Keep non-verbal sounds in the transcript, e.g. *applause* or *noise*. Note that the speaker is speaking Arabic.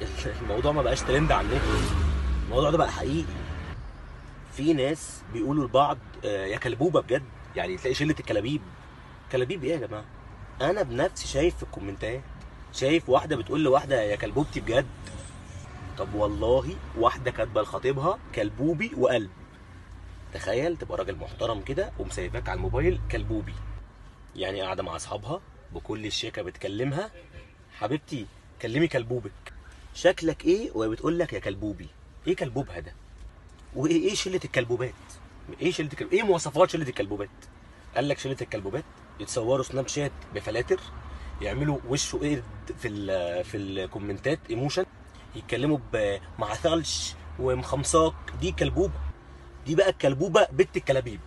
*laughs* الموضوع ما بقاش ترند على النت الموضوع ده بقى حقيقي. في ناس بيقولوا لبعض آه، يا كلبوبة بجد. يعني تلاقي شلة الكلابيب. كلابيب إيه يا جماعة؟ أنا بنفسي شايف في الكومنتات شايف واحدة بتقول لواحدة يا كلبوبتي بجد. طب والله واحدة كاتبة لخطيبها كلبوبي وقلب. تخيل تبقى راجل محترم كده ومسمياك على الموبايل كلبوبي. يعني قاعدة مع أصحابها بكل شياكة بتكلمها حبيبتي كلمي كلبوبك شكلك إيه؟ وهي بتقول لك يا كلبوبي. إيه كلبوبها ده؟ وايه إيه شلة الكلبوبات؟ إيه شلة الكلب... إيه مواصفات شلة الكلبوبات؟ قال لك شلة الكلبوبات يتصوروا Snapchat بفلاتر يعملوا وشه قرد في ال في الكومنتات emotion يتكلموا ب مع ثلج ومخاصماك. دي كلبوبة. دي بقى الكلبوبة بنت الكلابيب.